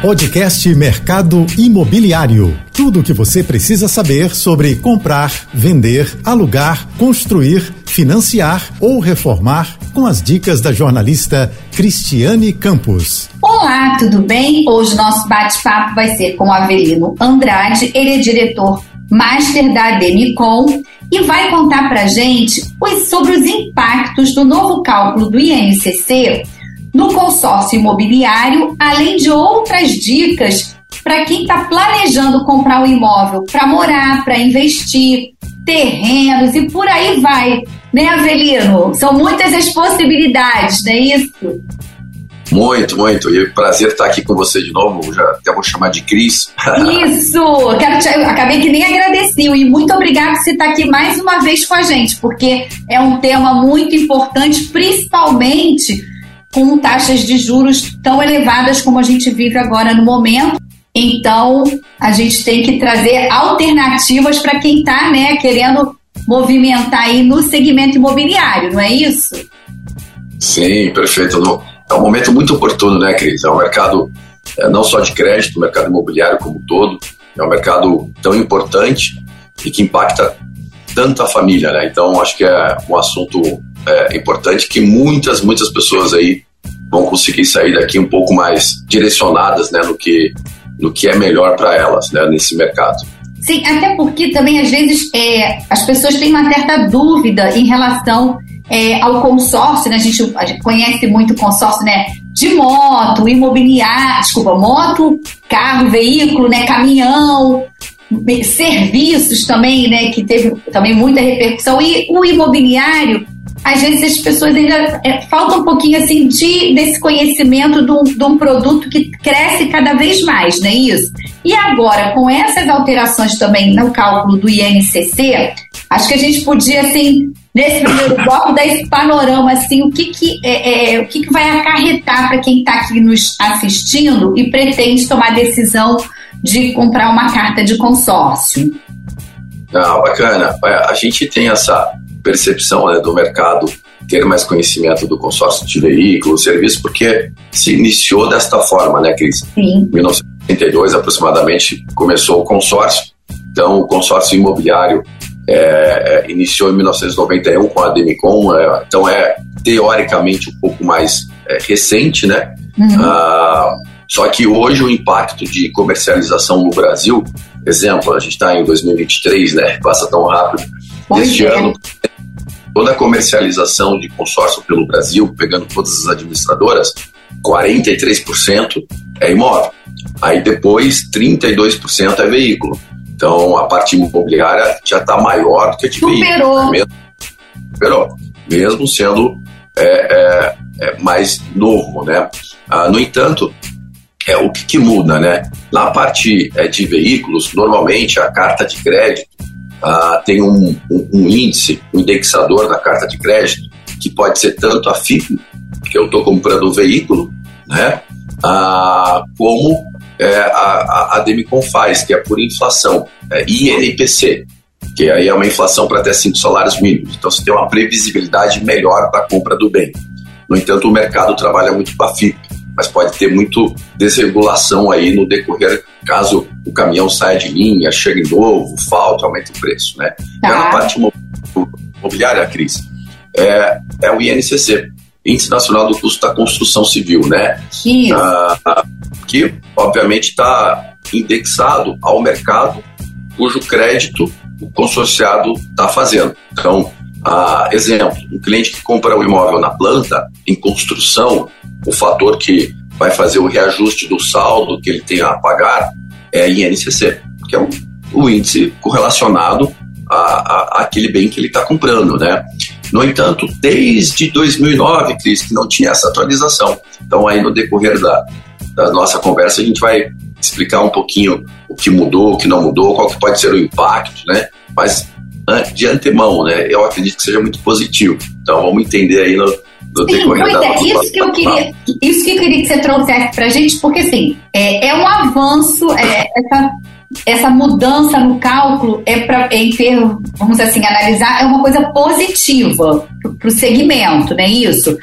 Podcast Mercado Imobiliário. Tudo o que você precisa saber sobre comprar, vender, alugar, construir, financiar ou reformar com as dicas da jornalista Cristiane Campos. Olá, tudo bem? Hoje nosso bate-papo vai ser com Avelino Andrade, ele é diretor master da Ademicon e vai contar pra gente sobre os impactos do novo cálculo do INCC no consórcio imobiliário, além de outras dicas para quem está planejando comprar um imóvel para morar, para investir, terrenos e por aí vai. Né, Avelino? São muitas as possibilidades, não é isso? Muito, muito. E prazer estar aqui com você de novo. Já até vou chamar de Cris. Isso! Quero te, acabei que nem agradeci. E muito obrigado por você estar aqui mais uma vez com a gente, porque é um tema muito importante, principalmente com taxas de juros tão elevadas como a gente vive agora no momento. Então, a gente tem que trazer alternativas para quem está né, querendo movimentar aí no segmento imobiliário, não é isso? Sim, perfeito. É um momento muito oportuno, né, Cris? É um mercado é, não só de crédito, o mercado imobiliário como um todo. É um mercado tão importante e que impacta tanto a família, né? Então, acho que é um assunto é, importante que muitas, muitas pessoas aí vão conseguir sair daqui um pouco mais direcionadas, né, no que, no que é melhor para elas, né, nesse mercado. Sim, até porque também às vezes é, as pessoas têm uma certa dúvida em relação é, ao consórcio, né? A gente, a gente conhece muito consórcio, né? De moto, imobiliário, desculpa, moto, carro, veículo, né? Caminhão, serviços também, né? Que teve também muita repercussão. E o imobiliário, às vezes as pessoas ainda é, falta um pouquinho assim de, desse conhecimento de um, de um produto que cresce cada vez mais, não é isso? E agora, com essas alterações também no cálculo do INCC, acho que a gente podia, assim, nesse primeiro bloco, dar esse panorama, assim, o que, que, é, é o que, que vai acarretar para quem está aqui nos assistindo e pretende tomar decisão de comprar uma carta de consórcio. Ah, bacana. A gente tem essa percepção né, do mercado ter mais conhecimento do consórcio de veículos, serviços, porque se iniciou desta forma, né, Cris? Sim. Em 1982, aproximadamente, começou o consórcio. Então, o consórcio imobiliário é, é, iniciou em 1991 com a Demicon, é, então é teoricamente um pouco mais é, recente, né? Uhum. Ah, só que hoje o impacto de comercialização no Brasil, exemplo, a gente está em 2023, né? Passa tão rápido. Pois este é. ano, toda a comercialização de consórcio pelo Brasil, pegando todas as administradoras, 43% é imóvel. Aí depois, 32% é veículo. Então a parte imobiliária já está maior do que a de Superou. veículo. Né? Superou. Mesmo sendo é, é, é mais novo, né? Ah, no entanto, é o que, que, muda, né? Na parte é, de veículos, normalmente a carta de crédito ah, tem um, um, um, índice, um indexador da carta de crédito, que pode ser tanto a FIP, que eu estou comprando o veículo, né? Ah, como é, a, a Demicon faz, que é por inflação, é INPC, que aí é uma inflação para até cinco salários mínimos. Então você tem uma previsibilidade melhor para a compra do bem. No entanto, o mercado trabalha muito com a FIP, mas pode ter muito desregulação aí no decorrer, caso o caminhão saia de linha, chegue novo, falta, aumente o preço, né? Tá. na parte imobiliária, Cris, é, é o INCC, Índice Nacional do Custo da Construção Civil, né? Isso. Ah, que obviamente está indexado ao mercado cujo crédito o consorciado está fazendo. Então, ah, exemplo, um cliente que compra um imóvel na planta, em construção, o fator que vai fazer o reajuste do saldo que ele tem a pagar é INCC, que é o, o índice correlacionado a, a, aquele bem que ele está comprando, né? No entanto, desde 2009, Cris, que não tinha essa atualização. Então, aí no decorrer da, da nossa conversa, a gente vai explicar um pouquinho o que mudou, o que não mudou, qual que pode ser o impacto, né? Mas de antemão, né? Eu acredito que seja muito positivo. Então, vamos entender aí no, no Sim, decorrer pois da é, isso que eu queria, isso que eu queria que você trouxesse para a gente, porque assim é, é um avanço, é, essa essa mudança no cálculo é para em ter, vamos assim analisar, é uma coisa positiva para o segmento, não é isso?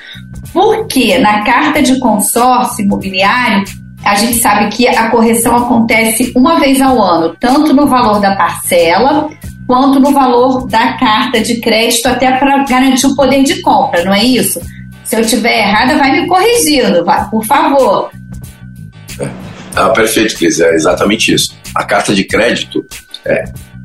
Porque na carta de consórcio imobiliário a gente sabe que a correção acontece uma vez ao ano, tanto no valor da parcela quanto no valor da carta de crédito, até para garantir o poder de compra, não é isso? Se eu estiver errada, vai me corrigindo, por favor. É. Ah, perfeito, Cris, é exatamente isso. A carta de crédito, é,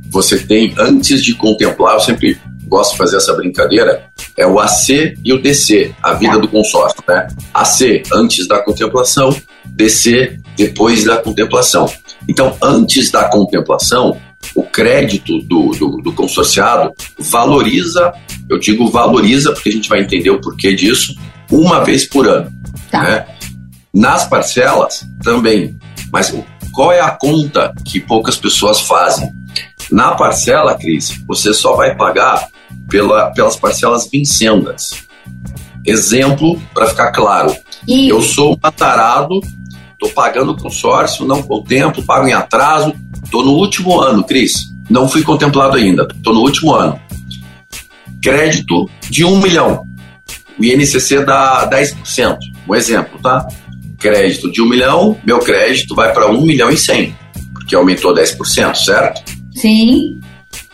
você tem, antes de contemplar, eu sempre gosto de fazer essa brincadeira, é o AC e o DC, a vida do consórcio, né? AC antes da contemplação, DC depois da contemplação. Então, antes da contemplação, o crédito do, do, do, consorciado valoriza, eu digo valoriza porque a gente vai entender o porquê disso, uma vez por ano. Tá. Né? Nas parcelas também, mas qual é a conta que poucas pessoas fazem? Na parcela, Cris, você só vai pagar pela, pelas parcelas vincendas. Exemplo, para ficar claro, e... eu sou um tarado, estou pagando consórcio, não contemplo, pago em atraso, estou no último ano, Cris, não fui contemplado ainda, estou no último ano. Crédito de um milhão, o INCC dá 10%, um exemplo, tá? Crédito de um milhão, meu crédito vai para um milhão e cem, porque aumentou 10%, certo? Sim.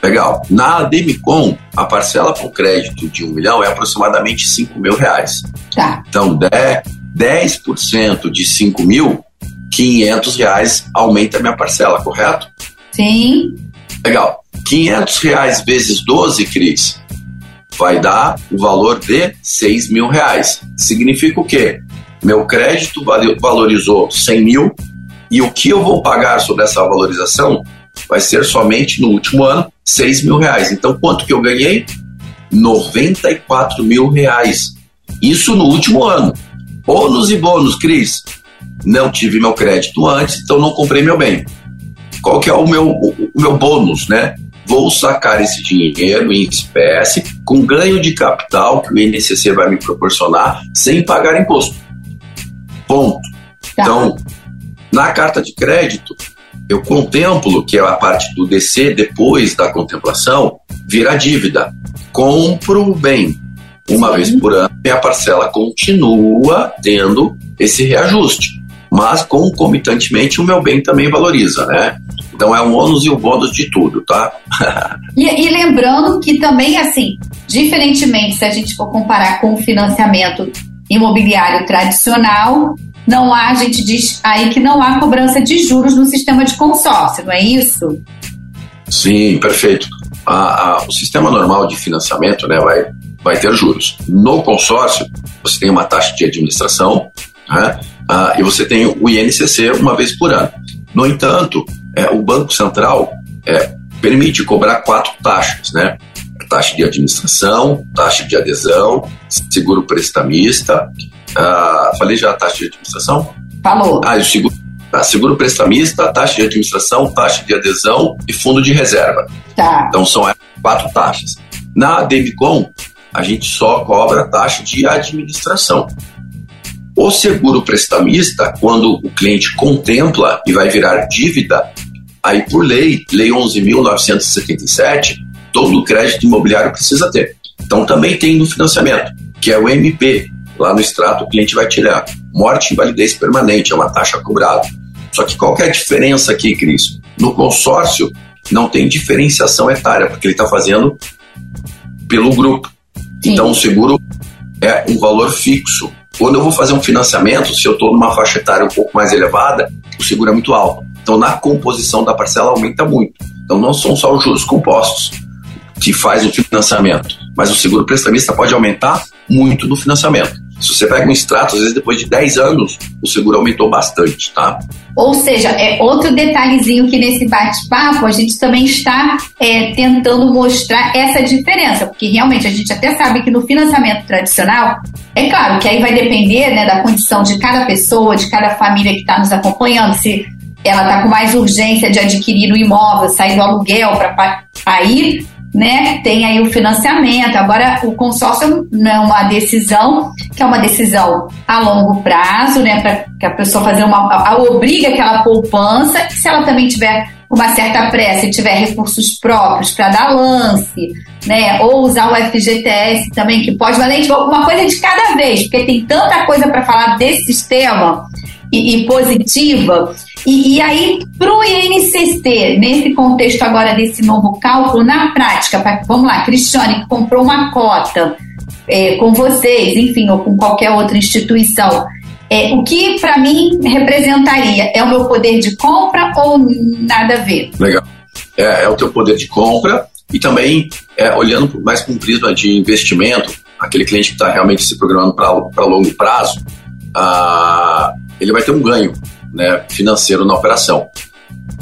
Legal. Na Demicon, a parcela com crédito de um milhão é aproximadamente 5 mil reais. Tá. Então, 10% de 5 mil, 500 reais aumenta a minha parcela, correto? Sim. Legal. 500 reais vezes 12, Cris, vai dar o valor de 6 mil reais. Significa o quê? Meu crédito valorizou 100 mil e o que eu vou pagar sobre essa valorização vai ser somente no último ano 6 mil reais. Então, quanto que eu ganhei? 94 mil reais. Isso no último ano. Ônus e bônus, Cris. Não tive meu crédito antes, então não comprei meu bem. Qual que é o meu, o meu bônus, né? Vou sacar esse dinheiro em espécie com ganho de capital que o INCC vai me proporcionar sem pagar imposto. Ponto. Tá. Então, na carta de crédito, eu contemplo, que é a parte do DC depois da contemplação, vira dívida. Compro o bem. Uma Sim. vez por ano, minha parcela continua tendo esse reajuste. Mas, concomitantemente, o meu bem também valoriza, né? Então é um ônus e o um bônus de tudo, tá? e, e, lembrando que também, assim, diferentemente se a gente for comparar com o financiamento imobiliário tradicional, não há, a gente diz aí que não há cobrança de juros no sistema de consórcio, não é isso? Sim, perfeito. A, a, o sistema normal de financiamento né, vai, vai ter juros. No consórcio, você tem uma taxa de administração né, uh, e você tem o INCC uma vez por ano. No entanto, é, o Banco Central é, permite cobrar quatro taxas, né? Taxa de administração, taxa de adesão, seguro prestamista, ah, falei já a taxa de administração? Falou. Ah, o seguro, ah, seguro prestamista, taxa de administração, taxa de adesão e fundo de reserva. Tá. Então são quatro taxas. Na Debicom, a gente só cobra a taxa de administração. O seguro prestamista, quando o cliente contempla e vai virar dívida, aí por lei, lei 11.977, todo crédito imobiliário precisa ter. Então também tem no financiamento, que é o MP, Lá no extrato, o cliente vai tirar morte e invalidez permanente, é uma taxa cobrada. Só que qual que é a diferença aqui, Cris? No consórcio, não tem diferenciação etária, porque ele está fazendo pelo grupo. Sim. Então, o seguro é um valor fixo. Quando eu vou fazer um financiamento, se eu estou numa faixa etária um pouco mais elevada, o seguro é muito alto. Então, na composição da parcela, aumenta muito. Então, não são só os juros compostos que faz o financiamento, mas o seguro prestamista pode aumentar muito no financiamento. Se você pega um extrato, às vezes depois de 10 anos, o seguro aumentou bastante, tá? Ou seja, é outro detalhezinho que nesse bate-papo a gente também está é, tentando mostrar essa diferença, porque realmente a gente até sabe que no financiamento tradicional, é claro que aí vai depender né, da condição de cada pessoa, de cada família que está nos acompanhando, se ela está com mais urgência de adquirir o imóvel, sair do aluguel para ir né? Tem aí o financiamento. Agora, o consórcio não é uma decisão, que é uma decisão a longo prazo, né? Para que a pessoa fazer uma. A, obriga aquela poupança, se ela também tiver uma certa pressa e tiver recursos próprios para dar lance, né? Ou usar o FGTS também, que pode valer uma coisa de cada vez, porque tem tanta coisa para falar desse sistema e, e positiva. E, e aí, para o INCC, nesse contexto agora desse novo cálculo, na prática, pra, vamos lá, Cristiane, que comprou uma cota é, com vocês, enfim, ou com qualquer outra instituição, é, o que para mim representaria? É o meu poder de compra ou nada a ver? Legal. É, é o teu poder de compra e também é, olhando mais para um prisma de investimento, aquele cliente que está realmente se programando para longo prazo, ah, ele vai ter um ganho né, financeiro na operação.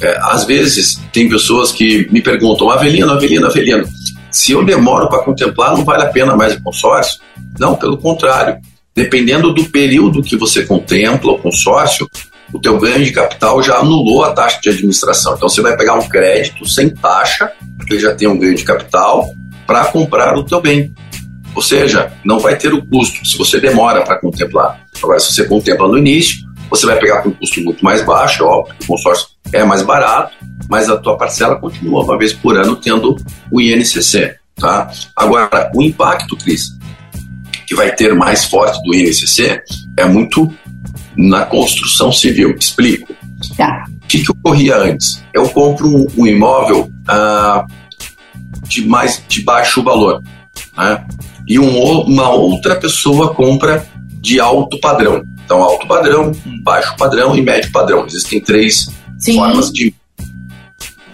É, às vezes, tem pessoas que me perguntam, Avelino, Avelino, Avelino, se eu demoro para contemplar, não vale a pena mais o consórcio? Não, pelo contrário. Dependendo do período que você contempla o consórcio, o teu ganho de capital já anulou a taxa de administração. Então você vai pegar um crédito sem taxa, porque já tem um ganho de capital, para comprar o teu bem. Ou seja, não vai ter o custo se você demora para contemplar. Agora, se você contempla no início, você vai pegar com um custo muito mais baixo, é óbvio, o consórcio é mais barato, mas a tua parcela continua uma vez por ano tendo o INCC. Tá? Agora, o impacto, Cris, que vai ter mais forte do INCC é muito na construção civil. Explico. Tá. O que, que ocorria antes? Eu compro um, um imóvel ah, de mais de baixo valor, né? e um, uma outra pessoa compra de alto padrão. Então, alto padrão, baixo padrão e médio padrão. Existem três Sim. formas de.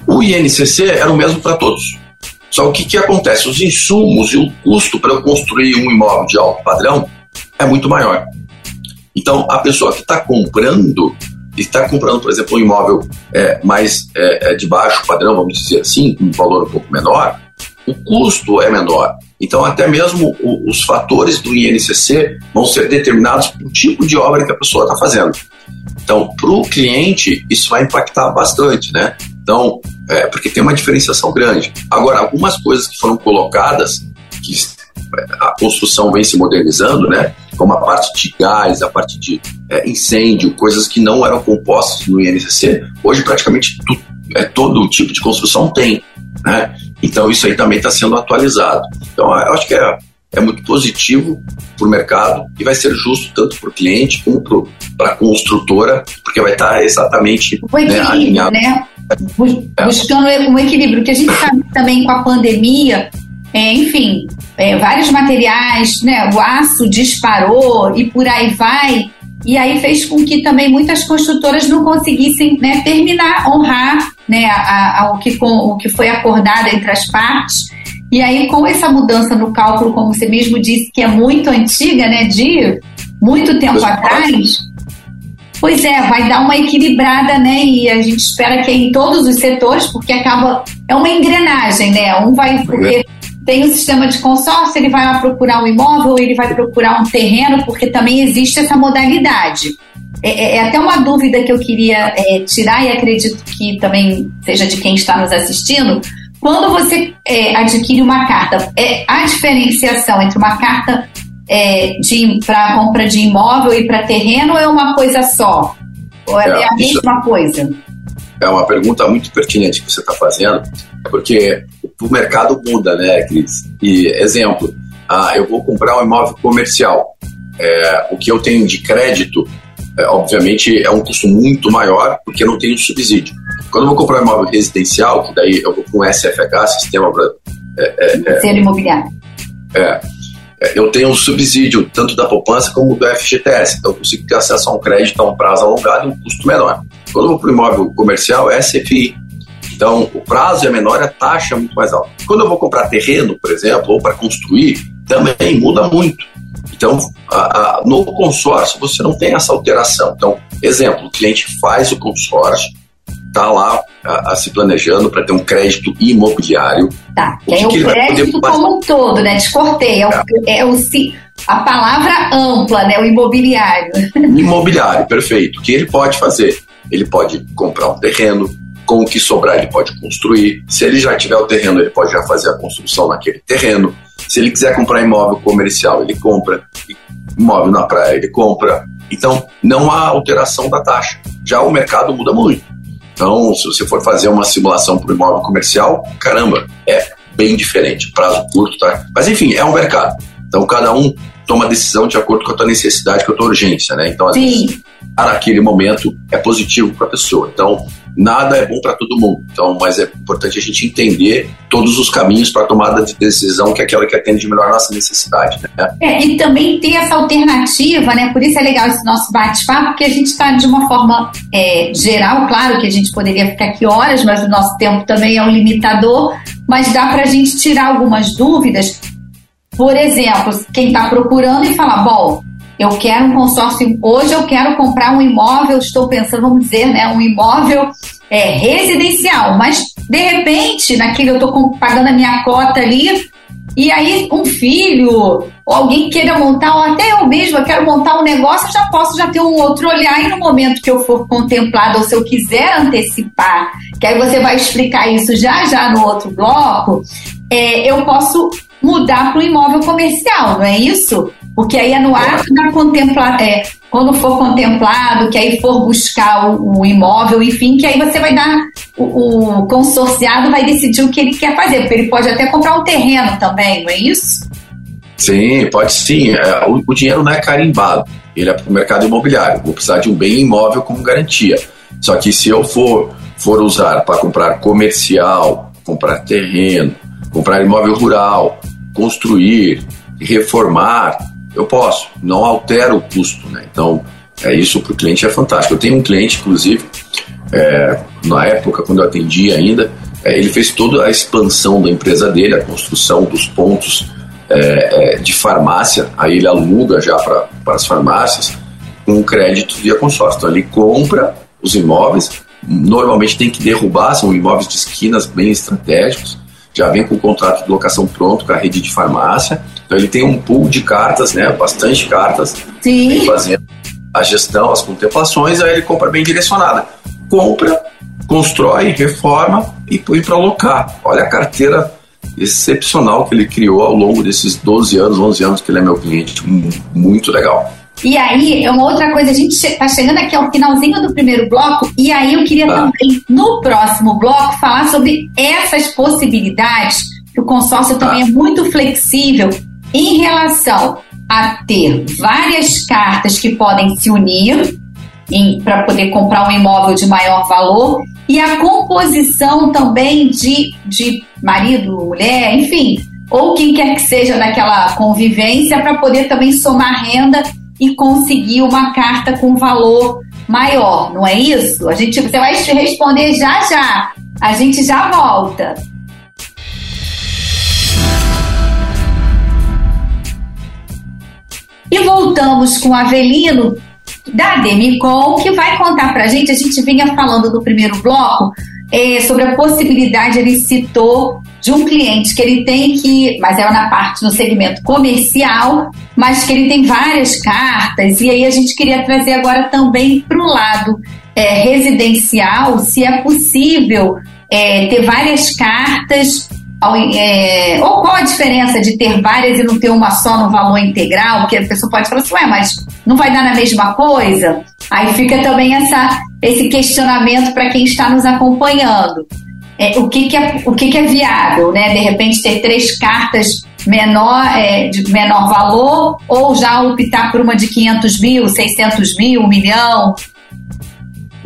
O INCC era o mesmo para todos. Só o que, que acontece? Os insumos e o custo para eu construir um imóvel de alto padrão é muito maior. Então, a pessoa que está comprando, está comprando, por exemplo, um imóvel é, mais é, é, de baixo padrão, vamos dizer assim, com um valor um pouco menor, o custo é menor. Então, até mesmo os fatores do INCC vão ser determinados pelo tipo de obra que a pessoa está fazendo. Então, para o cliente, isso vai impactar bastante, né? Então, é, porque tem uma diferenciação grande. Agora, algumas coisas que foram colocadas, que a construção vem se modernizando, né? Como a parte de gás, a parte de é, incêndio, coisas que não eram compostas no INCC, hoje praticamente tu, é, todo tipo de construção tem, né? Então isso aí também está sendo atualizado. Então eu acho que é, é muito positivo para o mercado e vai ser justo tanto para o cliente como para a construtora, porque vai estar tá exatamente né, alinhado. Né? É. Buscando um equilíbrio, que a gente sabe também com a pandemia, é, enfim, é, vários materiais, né, o aço disparou e por aí vai, e aí fez com que também muitas construtoras não conseguissem né, terminar, honrar né, a, a, o, que, com, o que foi acordado entre as partes. E aí, com essa mudança no cálculo, como você mesmo disse, que é muito antiga, né, de muito tempo atrás, pois é, vai dar uma equilibrada, né? E a gente espera que em todos os setores, porque acaba. É uma engrenagem, né? Um vai. Porque tem o um sistema de consórcio, ele vai lá procurar um imóvel, ele vai procurar um terreno, porque também existe essa modalidade. É, é, é até uma dúvida que eu queria é, tirar, e acredito que também seja de quem está nos assistindo. Quando você é, adquire uma carta, é, a diferenciação entre uma carta é, para compra de imóvel e para terreno é uma coisa só? Ou é, é a mesma coisa? É uma pergunta muito pertinente que você está fazendo, porque o mercado muda, né, Cris? E, exemplo, ah, eu vou comprar um imóvel comercial. É, o que eu tenho de crédito, é, obviamente, é um custo muito maior, porque não tenho subsídio. Quando eu vou comprar um imóvel residencial, que daí eu vou com SFH, Sistema para... É, é, é, imobiliário. É, é, eu tenho um subsídio tanto da poupança como do FGTS, então eu consigo ter acesso a um crédito a um prazo alongado e um custo menor. Quando eu vou para o imóvel comercial, é SFI. Então, o prazo é menor, a taxa é muito mais alta. Quando eu vou comprar terreno, por exemplo, ou para construir, também muda muito. Então, a, a, no consórcio, você não tem essa alteração. Então, exemplo, o cliente faz o consórcio, está lá a, a, se planejando para ter um crédito imobiliário. Tá, que é o que crédito como um todo, né? Descortei, é, o, é. é o, a palavra ampla, né? O imobiliário. Imobiliário, perfeito. O que ele pode fazer? Ele pode comprar um terreno, com o que sobrar ele pode construir. Se ele já tiver o terreno, ele pode já fazer a construção naquele terreno. Se ele quiser comprar imóvel comercial, ele compra. Imóvel na praia, ele compra. Então, não há alteração da taxa. Já o mercado muda muito. Então, se você for fazer uma simulação para o imóvel comercial, caramba, é bem diferente, prazo curto, tá? Mas enfim, é um mercado. Então, cada um toma a decisão de acordo com a tua necessidade, com a tua urgência, né? Então, às Sim. vezes, naquele momento é positivo para a pessoa. Então, nada é bom para todo mundo. Então, mas é importante a gente entender todos os caminhos para a tomada de decisão que é aquela que atende melhor a nossa necessidade. Né? É, e também ter essa alternativa, né? Por isso é legal esse nosso bate-papo, porque a gente está de uma forma é, geral, claro que a gente poderia ficar aqui horas, mas o nosso tempo também é um limitador, mas dá para a gente tirar algumas dúvidas. Por exemplo, quem está procurando e falar, bom, eu quero um consórcio, hoje eu quero comprar um imóvel, estou pensando, vamos dizer, né, um imóvel é, residencial, mas de repente, naquele eu estou pagando a minha cota ali, e aí um filho, ou alguém queira montar, ou até eu mesma quero montar um negócio, eu já posso já ter um outro olhar, e no momento que eu for contemplado, ou se eu quiser antecipar, que aí você vai explicar isso já já no outro bloco, é, eu posso mudar para o imóvel comercial, não é isso? Porque aí é no ato da contemplar, é, quando for contemplado, que aí for buscar o, o, imóvel, enfim, que aí você vai dar, o, o, consorciado vai decidir o que ele quer fazer, porque ele pode até comprar um terreno também, não é isso? Sim, pode sim. É, o, o dinheiro não é carimbado, ele é para o mercado imobiliário. Vou precisar de um bem imóvel como garantia. Só que se eu for, for usar para comprar comercial, comprar terreno, comprar imóvel rural, construir, reformar, eu posso, não altero o custo, né? Então, é isso para o cliente é fantástico. Eu tenho um cliente, inclusive, é, na época, quando eu atendi ainda, é, ele fez toda a expansão da empresa dele, a construção dos pontos é, é de farmácia, aí ele aluga já para as farmácias, com crédito via consórcio. Então, ele compra os imóveis, normalmente tem que derrubar, são imóveis de esquinas bem estratégicos, já vem com o contrato de locação pronto com a rede de farmácia. Então ele tem um pool de cartas, né? Bastante cartas. Sim. Fazendo a gestão, as contemplações, aí ele compra bem direcionada. Compra, constrói, reforma e põe para alocar. Olha a carteira excepcional que ele criou ao longo desses 12 anos, 11 anos que ele é meu cliente. Muito legal. E aí, é uma outra coisa, a gente está chegando aqui ao finalzinho do primeiro bloco, e aí eu queria ah. também, no próximo bloco, falar sobre essas possibilidades, que o consórcio também ah. é muito flexível em relação a ter várias cartas que podem se unir para poder comprar um imóvel de maior valor e a composição também de, de marido, mulher, enfim, ou quem quer que seja daquela convivência para poder também somar renda e conseguir uma carta com valor maior, não é isso? A gente, você vai responder já já. A gente já volta. E voltamos com Avelino da Demicon, que vai contar para a gente. A gente vinha falando no primeiro bloco é, sobre a possibilidade, ele citou de um cliente que ele tem que, mas é na parte no segmento comercial, mas que ele tem várias cartas, e aí a gente queria trazer agora também para o lado é, residencial, se é possível é, ter várias cartas, é, ou qual a diferença de ter várias e não ter uma só no valor integral, porque a pessoa pode falar assim, ué, mas não vai dar na mesma coisa? Aí fica também essa, esse questionamento para quem está nos acompanhando é, o, que, que, é, o que, que é viável, né? De repente ter três cartas menor, é, de menor valor ou já optar por uma de 500 mil, 600 mil, 1 milhão?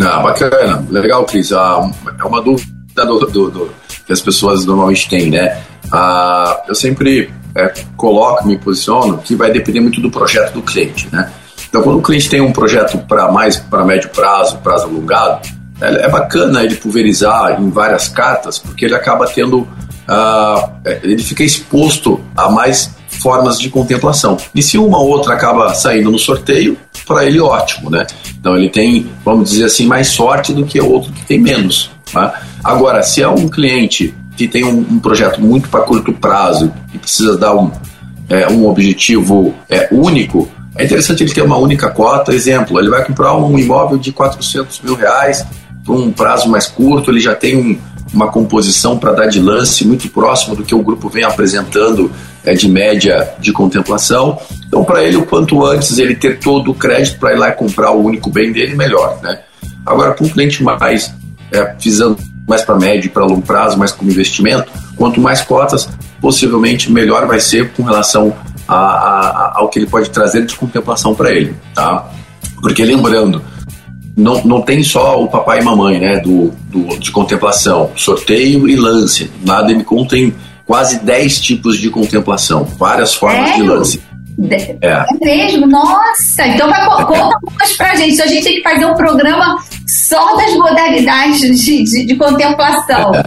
Ah, bacana, legal, Cris. Ah, é uma dúvida do, do, do, que as pessoas normalmente têm, né? Ah, eu sempre é, coloco, me posiciono que vai depender muito do projeto do cliente, né? Então, quando o cliente tem um projeto para mais para médio prazo, prazo alongado, é, é bacana ele pulverizar em várias cartas, porque ele acaba tendo. Uh, ele fica exposto a mais formas de contemplação. E se uma ou outra acaba saindo no sorteio, para ele ótimo, né? Então ele tem, vamos dizer assim, mais sorte do que o outro que tem menos. Tá? Agora, se é um cliente que tem um, um projeto muito para curto prazo e precisa dar um, é, um objetivo é, único, é interessante ele ter uma única cota. Exemplo, ele vai comprar um imóvel de 400 mil reais por um prazo mais curto, ele já tem um, uma composição para dar de lance muito próximo do que o grupo vem apresentando é, de média de contemplação. Então, para ele, o quanto antes ele ter todo o crédito para ir lá e comprar o único bem dele, melhor. Né? Agora, para um cliente mais é, visando mais para médio e para longo prazo, mais como investimento, quanto mais cotas, possivelmente melhor vai ser com relação a, a, ao que ele pode trazer de contemplação para ele, tá? Porque lembrando, não, não tem só o papai e mamãe, né, do, do de contemplação, sorteio e lance. Na Demicon tem quase 10 tipos de contemplação, várias formas Sério? de lance. É. é. mesmo? Nossa! Então vai, conta algumas pra gente. A gente tem que fazer um programa só das modalidades de, de, de contemplação. É.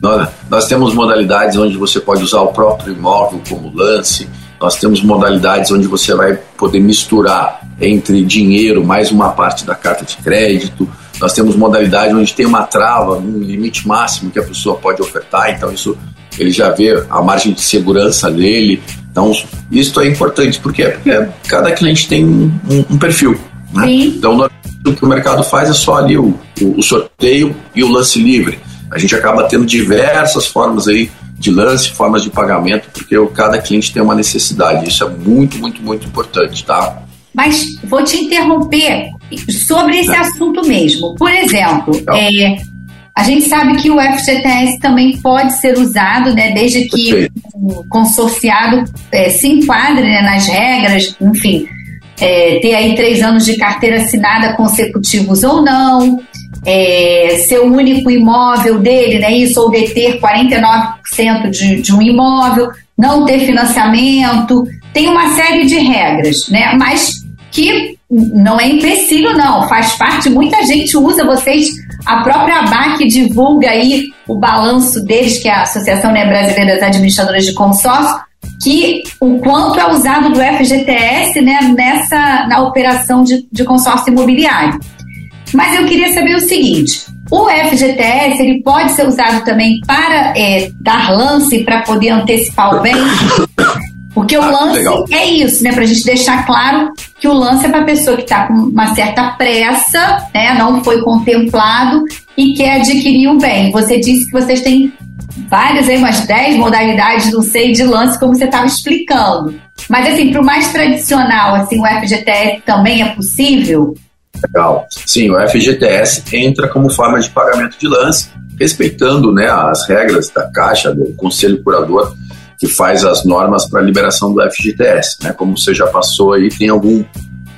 Nós, nós temos modalidades onde você pode usar o próprio imóvel como lance. Nós temos modalidades onde você vai poder misturar entre dinheiro mais uma parte da carta de crédito. Nós temos modalidade onde tem uma trava, um limite máximo que a pessoa pode ofertar, então isso ele já vê a margem de segurança dele. Então, isso é importante, por quê? Porque cada cliente tem um, um perfil. Né? Então, o que o mercado faz é só ali o, o, o sorteio e o lance livre a gente acaba tendo diversas formas aí de lance, formas de pagamento, porque cada cliente tem uma necessidade. Isso é muito, muito, muito importante, tá? Mas vou te interromper sobre esse é. assunto mesmo. Por exemplo, é, a gente sabe que o FGTS também pode ser usado, né, desde que Perfeito. o consorciado é, se enquadre né, nas regras, enfim, é, ter aí três anos de carteira assinada consecutivos ou não, é, ser o único imóvel dele, né, isso, ou deter 49% de, de um imóvel, não ter financiamento, tem uma série de regras, né, mas que não é empecilho, não, faz parte, muita gente usa, vocês, a própria ABAC divulga aí o balanço deles, que é a Associação né, Brasileira das Administradoras de Consórcio, que o quanto é usado do FGTS né, nessa, na operação de, de consórcio imobiliário. Mas eu queria saber o seguinte: o FGTS ele pode ser usado também para é, dar lance para poder antecipar o bem? Porque o ah, lance legal. é isso, né? Para a gente deixar claro que o lance é para a pessoa que está com uma certa pressa, né? Não foi contemplado e quer adquirir um bem. Você disse que vocês têm várias aí, umas 10 modalidades, não sei, de lance, como você estava explicando. Mas assim, para o mais tradicional, assim, o FGTS também é possível? Legal. Sim, o FGTS entra como forma de pagamento de lance, respeitando né, as regras da Caixa, do Conselho Curador, que faz as normas para a liberação do FGTS. Né? Como você já passou aí, tem algum, uh,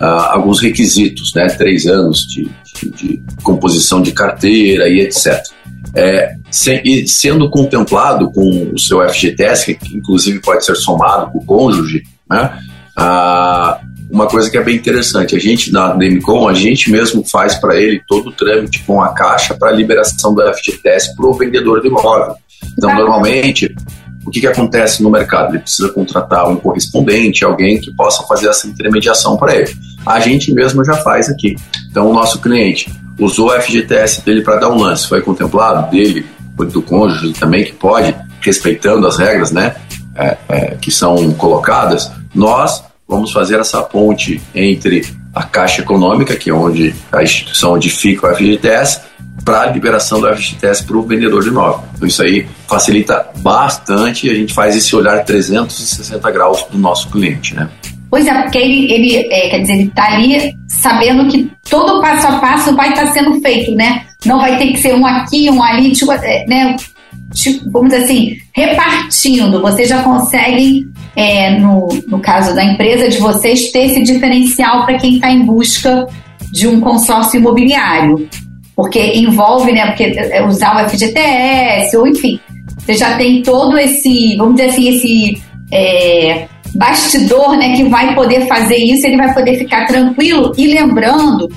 alguns requisitos, né? três anos de, de, de composição de carteira e etc. É, e sendo contemplado com o seu FGTS, que inclusive pode ser somado com o cônjuge, né? Uh, uma coisa que é bem interessante. A gente, na Demicon, a gente mesmo faz para ele todo o trâmite com a caixa para a liberação do FGTS para o vendedor do imóvel. Então, tá. normalmente, o que, que acontece no mercado? Ele precisa contratar um correspondente, alguém que possa fazer essa intermediação para ele. A gente mesmo já faz aqui. Então, o nosso cliente usou o FGTS dele para dar um lance, foi contemplado dele, do cônjuge também, que pode, respeitando as regras né, é, é, que são colocadas, nós vamos fazer essa ponte entre a Caixa Econômica, que é onde a instituição onde fica o FGTS, para a liberação do FGTS para o vendedor de imóvel. Então isso aí facilita bastante e a gente faz esse olhar 360 graus do nosso cliente, né? Pois é, porque ele, ele é, quer dizer, ele está ali sabendo que todo passo a passo vai estar tá sendo feito, né? Não vai ter que ser um aqui, um ali, tipo, é, né? Tipo, vamos dizer assim, repartindo. Vocês já conseguem é, no, no caso da empresa de vocês, ter esse diferencial para quem está em busca de um consórcio imobiliário. Porque envolve, né, porque é, usar o FGTS, ou enfim, você já tem todo esse, vamos dizer assim, esse é, bastidor né, que vai poder fazer isso, ele vai poder ficar tranquilo. E lembrando,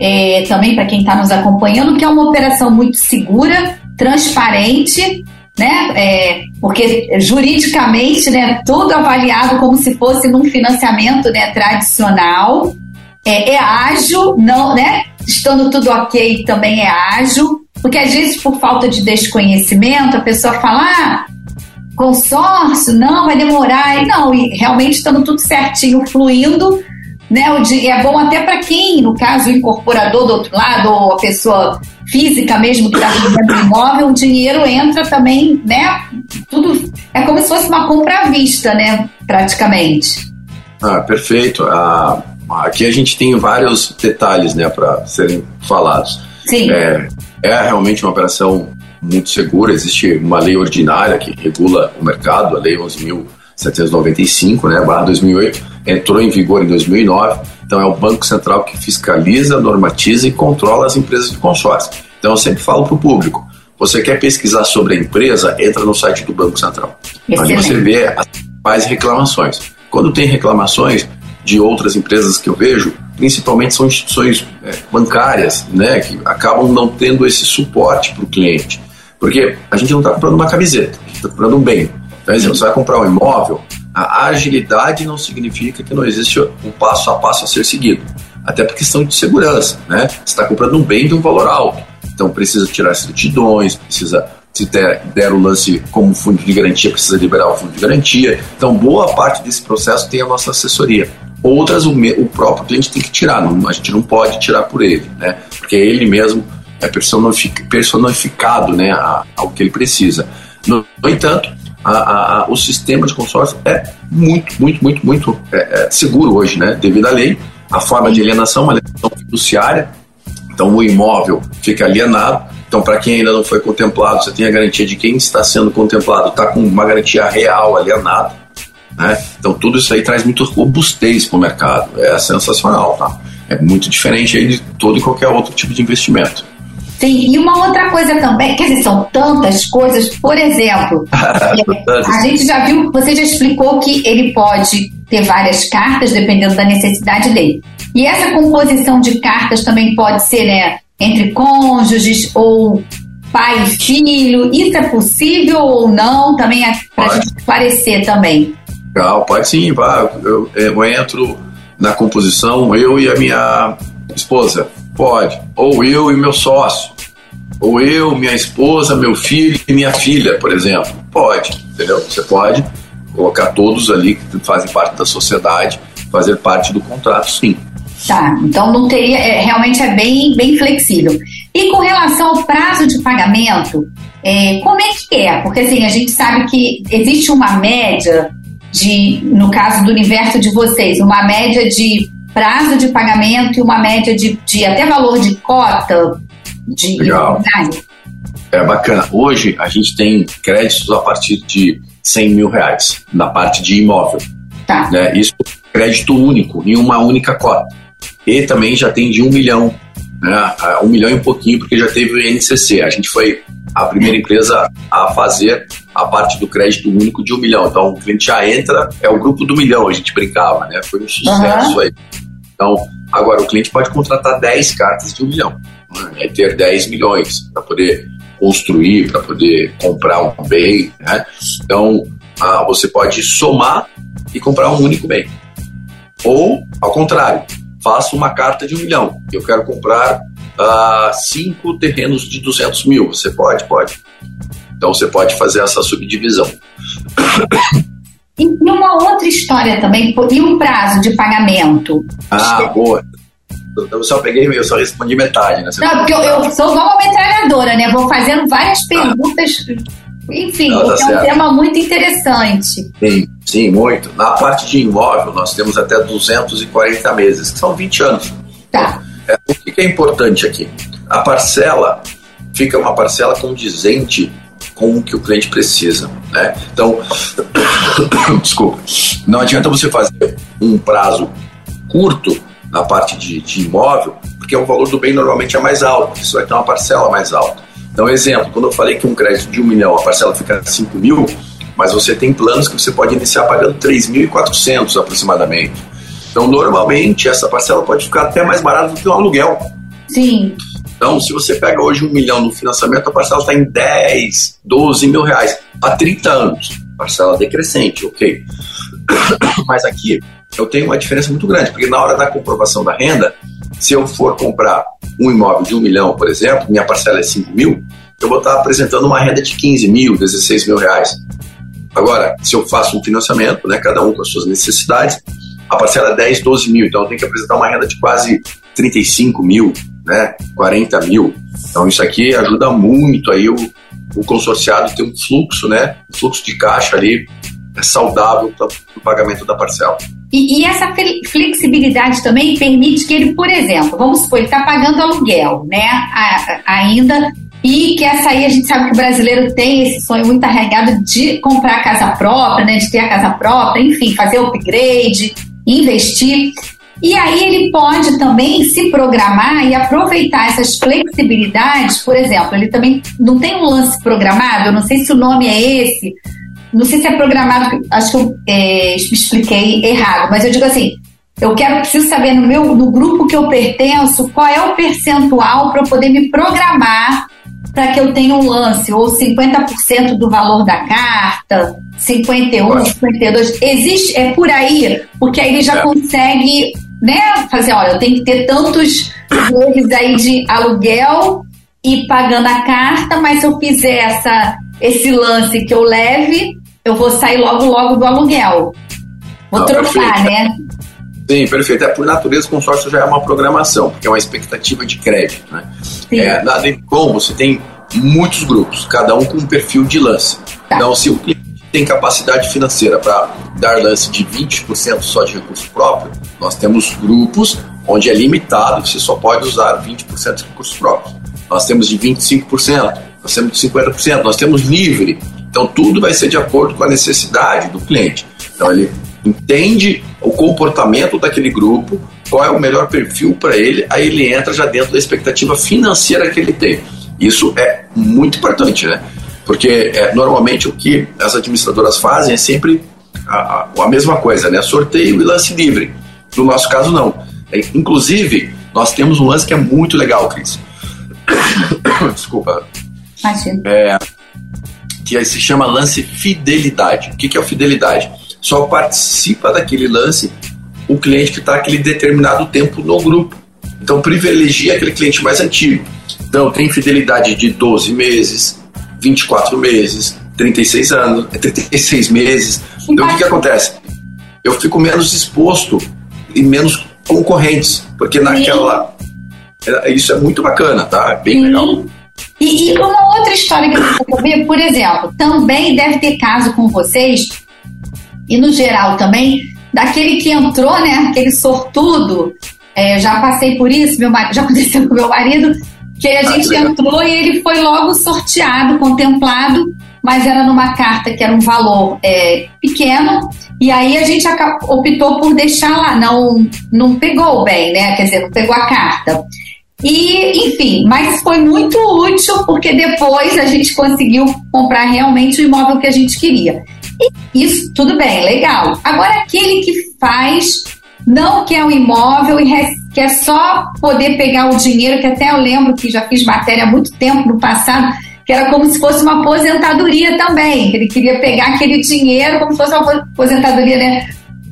é, também para quem está nos acompanhando, que é uma operação muito segura, transparente né? É, porque juridicamente, né, tudo avaliado como se fosse num financiamento, né, tradicional. É, é ágil, não, né? Estando tudo ok, também é ágil, porque às vezes por falta de desconhecimento a pessoa fala, ah, consórcio, não, vai demorar. E não, e realmente estando tudo certinho, fluindo, né? É bom até para quem, no caso, o incorporador do outro lado, ou a pessoa física mesmo que está vendendo imóvel, o dinheiro entra também, né? Tudo é como se fosse uma compra à vista, né? Praticamente. Ah, perfeito. Ah, aqui a gente tem vários detalhes, né, para serem falados. Sim. É, é realmente uma operação muito segura. Existe uma lei ordinária que regula o mercado, a Lei 11.000 795, né, barra 2008, entrou em vigor em 2009. Então é o Banco Central que fiscaliza, normatiza e controla as empresas de consórcio. Então eu sempre falo para o público, você quer pesquisar sobre a empresa, entra no site do Banco Central. Excelente. Onde você vê as principais reclamações. Quando tem reclamações de outras empresas que eu vejo, principalmente são instituições é, bancárias, né, que acabam não tendo esse suporte para o cliente. Porque a gente não está comprando uma camiseta, a gente está comprando um bem. Então, exemplo, você vai comprar um imóvel, a agilidade não significa que não existe um passo a passo a ser seguido. Até por questão de segurança, né? Você está comprando um bem de um valor alto. Então precisa tirar certidões, precisa, se der, der o lance como fundo de garantia, precisa liberar o fundo de garantia. Então, boa parte desse processo tem a nossa assessoria. Outras, o, o próprio cliente tem que tirar, não, a gente não pode tirar por ele, né? Porque ele mesmo é personificado né, ao que ele precisa. No, no entanto, a, a, o sistema de consórcio é muito, muito, muito, muito é, é seguro hoje, né? Devido à lei, a forma de alienação, uma alienação fiduciária, então o imóvel fica alienado. Então, para quem ainda não foi contemplado, você tem a garantia de quem está sendo contemplado está com uma garantia real alienada. Né? Então, tudo isso aí traz muito robustez para o mercado. É sensacional, tá? É muito diferente aí de todo e qualquer outro tipo de investimento. Sim, e uma outra coisa também, quer dizer, são tantas coisas, por exemplo, a gente já viu, você já explicou que ele pode ter várias cartas, dependendo da necessidade dele. E essa composição de cartas também pode ser, né, entre cônjuges ou pai e filho, isso é possível ou não? Também é para a gente esclarecer também. Legal, pode sim, vá. Eu, eu entro na composição, eu e a minha esposa. Pode. Ou eu e meu sócio. Ou eu, minha esposa, meu filho e minha filha, por exemplo. Pode, entendeu? Você pode colocar todos ali que fazem parte da sociedade, fazer parte do contrato, sim. Tá, então não teria, é, realmente é bem, bem flexível. E com relação ao prazo de pagamento, é, como é que é? Porque assim, a gente sabe que existe uma média de, no caso do universo de vocês, uma média de prazo de pagamento e uma média de, de até valor de cota de Legal. É bacana. Hoje a gente tem créditos a partir de 100 mil reais na parte de imóvel. Tá. Né? Isso é crédito único, em uma única cota. E também já tem de um milhão, né? um milhão e um pouquinho, porque já teve o INCC. A gente foi a primeira empresa a fazer a parte do crédito único de um milhão. Então o cliente já entra, é o grupo do milhão, a gente brincava, né? Foi um sucesso uhum. aí. Então, agora o cliente pode contratar 10 cartas de um milhão, né? ter 10 milhões para poder construir, para poder comprar um bem. Né? Então, ah, você pode somar e comprar um único bem. Ou, ao contrário, faça uma carta de um milhão. Eu quero comprar ah, cinco terrenos de 200 mil. Você pode? Pode. Então, você pode fazer essa subdivisão. E uma outra história também, e um prazo de pagamento? Ah, boa. Eu só peguei, eu só respondi metade, né? Você não, porque eu, eu, sou igual uma metralhadora, né? Vou fazendo várias ah. perguntas. Enfim, não, tá é um tema muito interessante. Sim, sim, muito. Na parte de imóvel, nós temos até 240 meses, que são 20 anos. Tá. É, o que é importante aqui? A parcela fica uma parcela condizente com o que o cliente precisa. Né? Então, desculpa, não adianta você fazer um prazo curto na parte de, de imóvel, porque o valor do bem normalmente é mais alto, você vai ter uma parcela mais alta. Então, exemplo, quando eu falei que um crédito de um milhão, a parcela fica 5 mil, mas você tem planos que você pode iniciar pagando 3.400 aproximadamente. Então, normalmente, essa parcela pode ficar até mais barata do que um aluguel. Sim. Então, se você pega hoje um milhão no financiamento, a parcela está em 10, 12 mil reais há 30 anos. Parcela decrescente, ok. Mas aqui eu tenho uma diferença muito grande, porque na hora da comprovação da renda, se eu for comprar um imóvel de um milhão, por exemplo, minha parcela é 5 mil, eu vou estar apresentando uma renda de 15 mil, 16 mil reais. Agora, se eu faço um financiamento, né, cada um com as suas necessidades, a parcela é 10, 12 mil, então tenho que apresentar uma renda de quase 35 mil, né, 40 mil. Então isso aqui ajuda muito aí o, o consorciado ter um fluxo, né, um fluxo de caixa ali é saudável para o pagamento da parcela. E, e, essa flexibilidade também permite que ele, por exemplo, vamos supor, ele está pagando aluguel, né, a, a, ainda e quer sair. A gente sabe que o brasileiro tem esse sonho muito arraigado de comprar a casa própria, né, de ter a casa própria, enfim, fazer upgrade, investir. E aí ele pode também se programar e aproveitar essas flexibilidades. Por exemplo, ele também não tem um lance programado, eu não sei se o nome é esse, não sei se é programado, acho que eu é, expliquei errado, mas eu digo assim, eu quero, preciso saber no meu, no grupo que eu pertenço, qual é o percentual para poder me programar para que eu tenha um lance, ou 50% do valor da carta, 51, 52. Existe, é por aí, porque aí ele já é. consegue, né, fazer, olha, eu tenho que ter tantos vezes aí de aluguel e pagando a carta, mas se eu fizer essa, esse lance que eu leve, eu vou sair logo, logo do aluguel. Vou Não, trocar, perfeito. né? Sim, perfeito. É, por natureza, o consórcio já é uma programação, porque é uma expectativa de crédito. Né? Sim. É, na Ademcom, você tem muitos grupos, cada um com um perfil de lance. Tá. Então, se o cliente tem capacidade financeira para dar lance de 20% só de recurso próprio, nós temos grupos onde é limitado, você só pode usar 20% de recursos próprios. Nós temos de 25%, nós temos de 50%, nós temos livre. Então, tudo vai ser de acordo com a necessidade do cliente. Então, ele entende o comportamento daquele grupo, qual é o melhor perfil para ele, aí ele entra já dentro da expectativa financeira que ele tem. Isso é muito importante, né? Porque é, normalmente o que as administradoras fazem é sempre a, a, a, mesma coisa, né? Sorteio e lance livre. No nosso caso, não. É, inclusive, nós temos um lance que é muito legal, Cris. Desculpa. Imagina. É, que se chama lance fidelidade. O que, que é o fidelidade? Só participa daquele lance o cliente que está aquele determinado tempo no grupo. Então privilegia aquele cliente mais antigo. Então tem fidelidade de 12 meses, 24 meses, 36 anos, 36 meses. Então o que, que acontece? Eu fico menos exposto e menos concorrentes, porque naquela. É, isso é muito bacana, tá? É bem Sim. legal. E, e, uma outra história que eu quero ver, por exemplo, também deve ter caso com vocês e no geral também, daquele que entrou, né, aquele sortudo. É, já passei por isso, meu marido, já aconteceu com meu marido, que a ah, gente entrou e ele foi logo sorteado, contemplado, mas era numa carta que era um valor é, pequeno, e aí a gente optou por deixar lá, não, não pegou bem, né? Quer dizer, não pegou a carta. E, enfim, mas foi muito útil porque depois a gente conseguiu comprar realmente o imóvel que a gente queria. Isso, tudo bem, legal. Agora, aquele que faz, não quer um imóvel e quer só poder pegar o dinheiro, que até eu lembro que já fiz matéria há muito tempo no passado, que era como se fosse uma aposentadoria também, que ele queria pegar aquele dinheiro como se fosse uma aposentadoria né,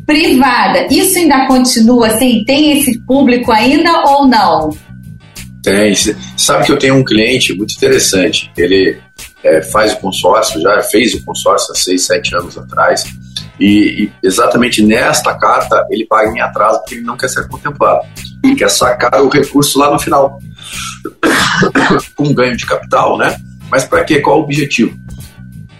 privada. Isso ainda continua assim? Tem esse público ainda ou não? Tem. Sabe que eu tenho um cliente muito interessante. Ele é, faz o consórcio, já fez o consórcio há seis, sete anos atrás, e, e, exatamente nesta carta ele paga em atraso porque ele não quer ser contemplado. Ele quer sacar o recurso lá no final, com ganho de capital, né? Mas para quê? Qual o objetivo?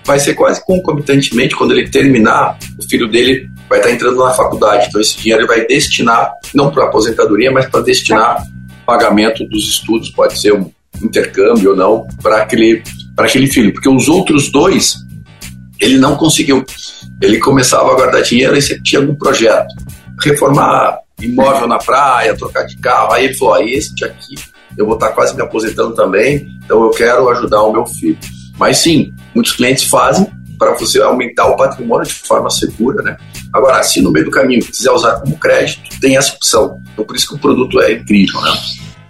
Vai ser quase concomitantemente, quando ele terminar, o filho dele vai estar entrando na faculdade. Então esse dinheiro ele vai destinar, não para aposentadoria, mas para destinar pagamento dos estudos, pode ser um intercâmbio ou não, para aquele para aquele filho, porque os outros dois ele não conseguiu. Ele começava a guardar dinheiro e sempre tinha algum projeto, reformar imóvel na praia, trocar de carro. Aí ele falou: ah, esse aqui eu vou estar quase me aposentando também, então eu quero ajudar o meu filho. Mas sim, muitos clientes fazem para você aumentar o patrimônio de forma segura, né? Agora, se no meio do caminho quiser usar como crédito, tem essa opção. Então, por isso que o produto é incrível, né?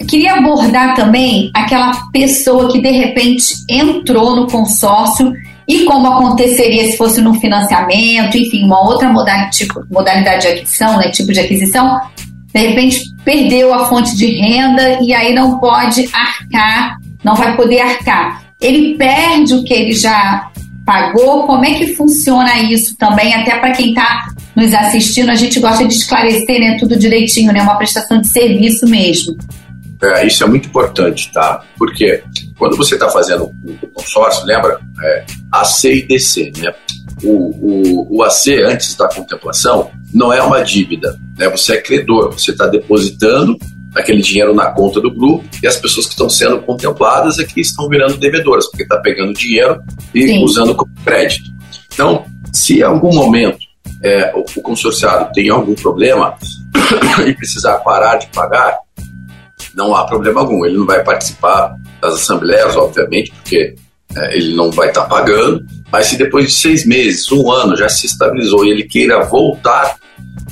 Queria abordar também aquela pessoa que de repente entrou no consórcio e como aconteceria se fosse no financiamento, enfim, uma outra modalidade, tipo, modalidade de aquisição, né, tipo de aquisição, de repente perdeu a fonte de renda e aí não pode arcar, não vai poder arcar. Ele perde o que ele já pagou. Como é que funciona isso também? Até para quem está nos assistindo, a gente gosta de esclarecer né, tudo direitinho, né? Uma prestação de serviço mesmo. É, isso é muito importante, tá? Porque quando você está fazendo o consórcio, lembra? É, AC e DC, né? O, o, o AC, antes da contemplação, não é uma dívida, né? Você é credor, você está depositando aquele dinheiro na conta do grupo e as pessoas que estão sendo contempladas é que estão virando devedoras, porque está pegando dinheiro e Sim. usando como crédito. Então, se em algum momento é, o, o consorciado tem algum problema e precisar parar de pagar, não há problema algum. Ele não vai participar das assembleias, obviamente, porque é, ele não vai estar tá pagando, mas se depois de seis meses, um ano, já se estabilizou e ele queira voltar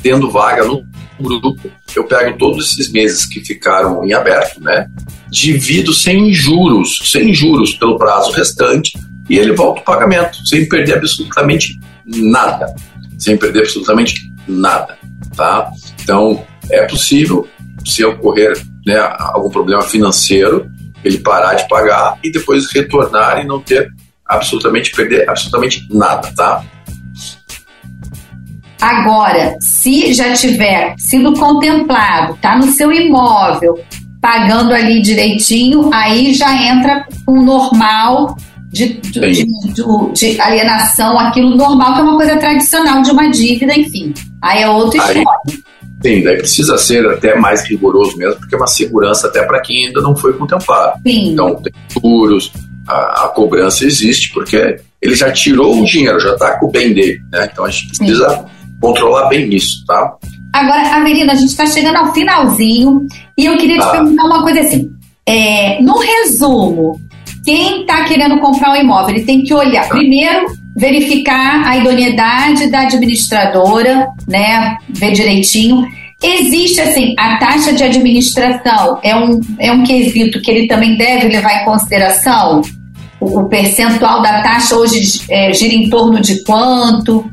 tendo vaga no grupo, eu pego todos esses meses que ficaram em aberto, né? Divido sem juros, sem juros pelo prazo restante e ele volta o pagamento, sem perder absolutamente nada. Sem perder absolutamente nada, tá? Então, é possível, se ocorrer né, algum problema financeiro, ele parar de pagar e depois retornar e não ter absolutamente perder absolutamente nada, tá? Agora, se já tiver sido contemplado, tá no seu imóvel, pagando ali direitinho, aí já entra o normal de, de, de, de, alienação, aquilo normal, que é uma coisa tradicional de uma dívida, enfim. Aí é outra história. Sim, daí precisa ser até mais rigoroso mesmo, porque é uma segurança até para quem ainda não foi contemplado. Sim. Então, tem juros, a, a, cobrança existe, porque ele já tirou o dinheiro, já está com o bem dele. Né? Então, a gente precisa Sim. controlar bem isso, tá? Agora, Avelina, a gente está chegando ao finalzinho e eu queria te ah. perguntar uma coisa assim. É, no resumo, quem está querendo comprar um imóvel, ele tem que olhar, primeiro, verificar a idoneidade da administradora, né, ver direitinho. Existe, assim, a taxa de administração é um, é um quesito que ele também deve levar em consideração? O, o percentual da taxa hoje é, gira em torno de quanto?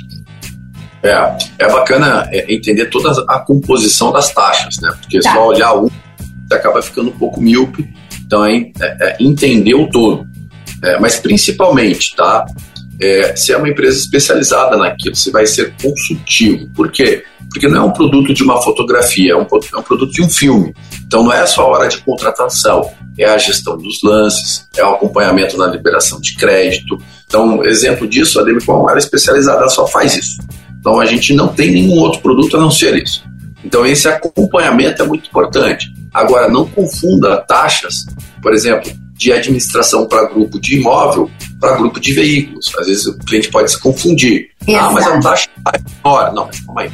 É, é bacana é, entender toda a composição das taxas, né? Porque tá. só olhar um, você acaba ficando um pouco míope. Então, é, é, é entender o todo. É, mas principalmente, tá? É, se é uma empresa especializada naquilo, se vai ser consultivo. Por quê? Porque não é um produto de uma fotografia, é um, é um produto de um filme. Então não é só a hora de contratação, é a gestão dos lances, é o acompanhamento na liberação de crédito. Então, exemplo disso, a Demicom era especializada, ela só faz isso. Então a gente não tem nenhum outro produto a não ser isso. Então esse acompanhamento é muito importante. Agora, não confunda taxas, por exemplo, de administração para grupo de imóvel para grupo de veículos. Às vezes o cliente pode se confundir. Exato. Ah, mas a taxa é menor. Não, mas calma aí.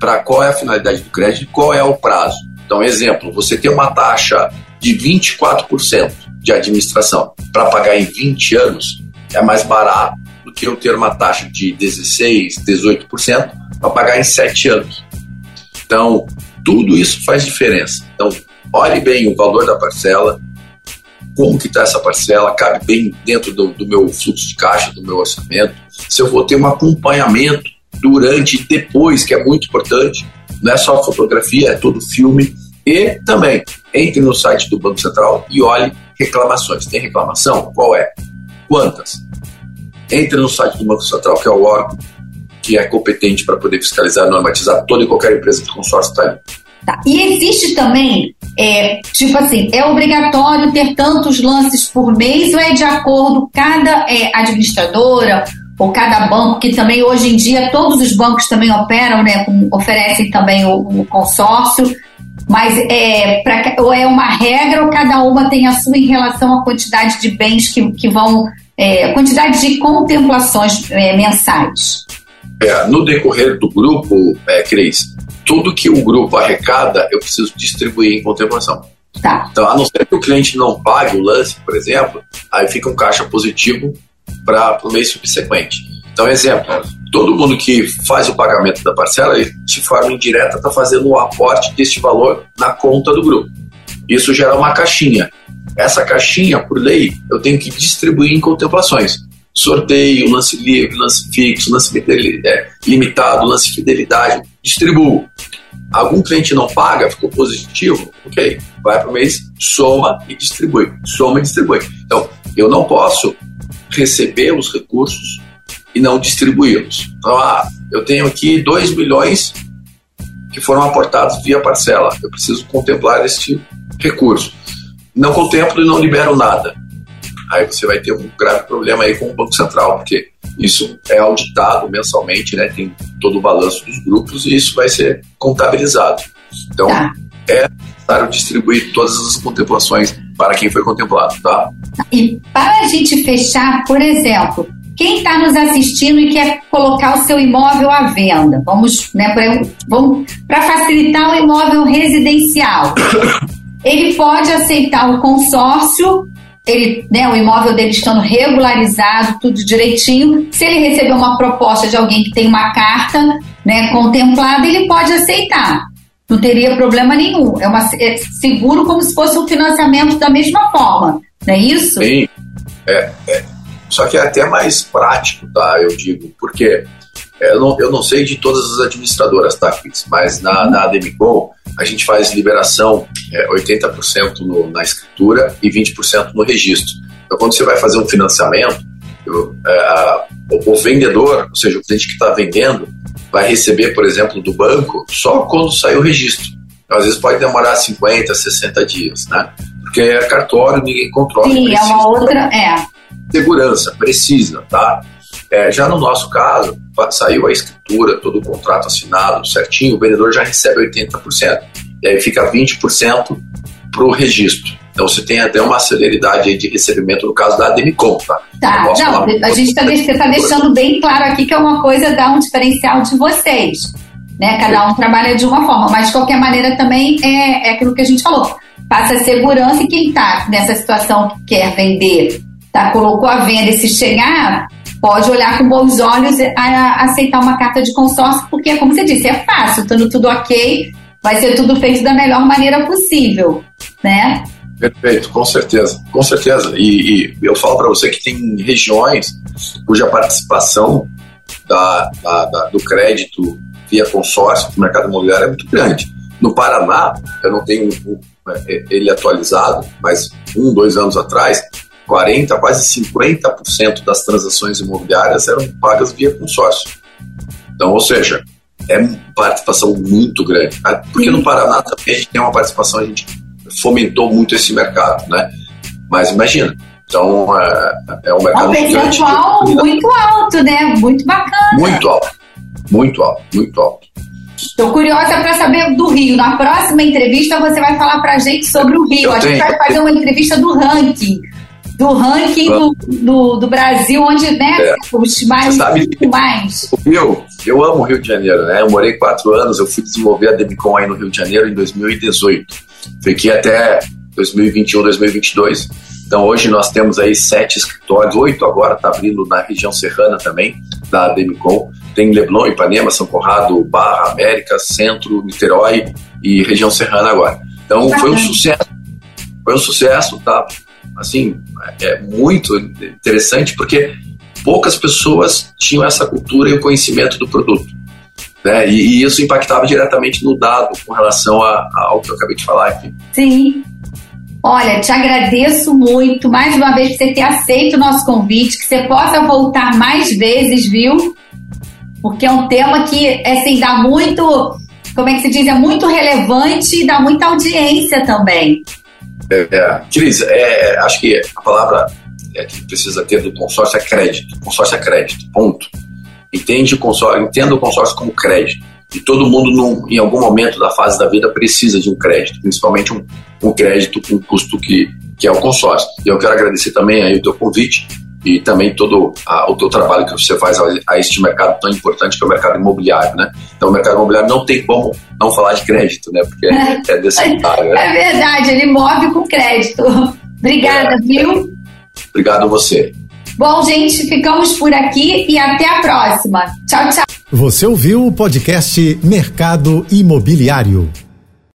Para qual é a finalidade do crédito e qual é o prazo? Então, exemplo, você tem uma taxa de 24% de administração para pagar em 20 anos, é mais barato do que eu ter uma taxa de 16%, 18% para pagar em 7 anos. Então, tudo isso faz diferença. Então, olhe bem o valor da parcela, como que está essa parcela, cabe bem dentro do, do, meu fluxo de caixa, do meu orçamento, se eu vou ter um acompanhamento durante e depois, que é muito importante, não é só fotografia, é todo filme, e também entre no site do Banco Central e olhe reclamações. Tem reclamação? Qual é? Quantas? Entre no site do Banco Central, que é o órgão que é competente para poder fiscalizar e normatizar toda e qualquer empresa de consórcio está. Tá. E existe também, é, tipo assim, é obrigatório ter tantos lances por mês ou é de acordo cada é, administradora ou cada banco, que também hoje em dia todos os bancos também operam, né, com, oferecem também o, o consórcio, mas é, pra, ou é uma regra ou cada uma tem a sua em relação à quantidade de bens que, que vão, é, quantidade de contemplações é, mensais? É, no decorrer do grupo, é, Cris, tudo que o grupo arrecada, eu preciso distribuir em contemplação. Tá. Então, a não ser que o cliente não pague o lance, por exemplo, aí fica um caixa positivo para o mês subsequente. Então, exemplo, todo mundo que faz o pagamento da parcela, de forma indireta, está fazendo o aporte deste valor na conta do grupo. Isso gera uma caixinha. Essa caixinha, por lei, eu tenho que distribuir em contemplações. Sorteio, lance livre, lance fixo, lance é, limitado, lance fidelidade distribuo. Algum cliente não paga, ficou positivo, ok, vai para o mês, soma e distribui, soma e distribui. Então, eu não posso receber os recursos e não distribuí-los. Então, ah, eu tenho aqui 2 milhões que foram aportados via parcela, eu preciso contemplar este recurso. Não contemplo e não libero nada. Aí você vai ter um grave problema aí com o Banco Central, porque isso é auditado mensalmente, né? Tem todo o balanço dos grupos e isso vai ser contabilizado. Então, tá. é necessário distribuir todas as contemplações para quem foi contemplado, tá? E para a gente fechar, por exemplo, quem está nos assistindo e quer colocar o seu imóvel à venda, vamos, né, para facilitar o imóvel residencial, ele pode aceitar o consórcio, ele, né, o imóvel dele estando regularizado, tudo direitinho. Se ele receber uma proposta de alguém que tem uma carta né, contemplada, ele pode aceitar. Não teria problema nenhum. É, uma, é seguro como se fosse um financiamento da mesma forma, não é isso? Sim. É, é só que é até mais prático, tá? Eu digo, porque eu não, eu não sei de todas as administradoras, tá, Cris? Mas na, na a gente faz liberação é, 80% no, na escritura e 20% no registro. Então, quando você vai fazer um financiamento, eu, é, o, o, vendedor, ou seja, o cliente que está vendendo, vai receber, por exemplo, do banco só quando sair o registro. Então, às vezes pode demorar 50, 60 dias, né? Porque é cartório, ninguém controla. Sim, é uma outra. É segurança, precisa, tá? É, já no nosso caso, saiu a escritura, todo o contrato assinado certinho, o vendedor já recebe 80%. E aí fica 20% para o registro. Então você tem até uma celeridade de recebimento no caso da Demicon, tá? Tá, não, a gente está tá deixando bem claro aqui que é uma coisa dar um diferencial de vocês. Né? Cada um trabalha de uma forma, mas de qualquer maneira também é, é aquilo que a gente falou. Passa segurança e quem está nessa situação que quer vender tá? colocou a venda e se chegar, pode olhar com bons olhos a, a aceitar uma carta de consórcio, porque, como você disse, é fácil, estando tudo ok, vai ser tudo feito da melhor maneira possível, né? Perfeito, com certeza, com certeza. E, e eu falo para você que tem regiões cuja participação da, da, da, do crédito via consórcio do mercado imobiliário é muito grande. No Paraná, eu não tenho é, ele atualizado, mas um, dois anos atrás, 40%, quase 50% das transações imobiliárias eram pagas via consórcio. Então, ou seja, é participação muito grande. Ah, porque no Paraná também a gente tem uma participação, a gente fomentou muito esse mercado, né? Mas imagina, então é, é um mercado. Um percentual muito alto, né? Muito bacana. Muito alto, muito alto, muito alto. Estou curiosa para saber do Rio. Na próxima entrevista você vai falar para a gente sobre o Rio. Eu a gente tenho. vai fazer uma entrevista do ranking do ranking do, do, do, Brasil, onde né, é. os mais, sabe, mais. O Rio, eu amo o Rio de Janeiro, né? Eu morei quatro anos, eu fui desenvolver a Demicon aí no Rio de Janeiro em 2018. Fiquei até 2021, 2022. Então hoje nós temos aí sete escritórios, oito agora, está abrindo na região serrana também, da Demicon. Tem Leblon, Ipanema, São Conrado, Barra, América, Centro, Niterói e região serrana agora. Então foi um sucesso. Foi um sucesso, tá? assim, é muito interessante porque poucas pessoas tinham essa cultura e o conhecimento do produto. Né? E, e isso impactava diretamente no dado com relação a, a, ao que eu acabei de falar aqui. Sim. Olha, te agradeço muito mais uma vez por você ter aceito o nosso convite, que você possa voltar mais vezes, viu? Porque é um tema que, assim, dá muito, como é que se diz, é muito relevante e dá muita audiência também. É, Cris, é, acho que a palavra é, que precisa ter do consórcio é crédito. Consórcio é crédito, ponto. Entende o consórcio, entenda o consórcio como crédito. E todo mundo, num, em algum momento da fase da vida, precisa de um crédito, principalmente um, um crédito com custo que, que é o consórcio. E eu quero agradecer também aí o teu convite e também todo a, o teu trabalho que você faz a, a, este mercado tão importante que é o mercado imobiliário, né? Então o mercado imobiliário não tem como não falar de crédito, né? Porque é, é necessário. Né? É verdade, ele move com crédito. Obrigada, é, viu? Obrigado a você. Bom, gente, ficamos por aqui e até a próxima. Tchau, tchau. Você ouviu o podcast Mercado Imobiliário.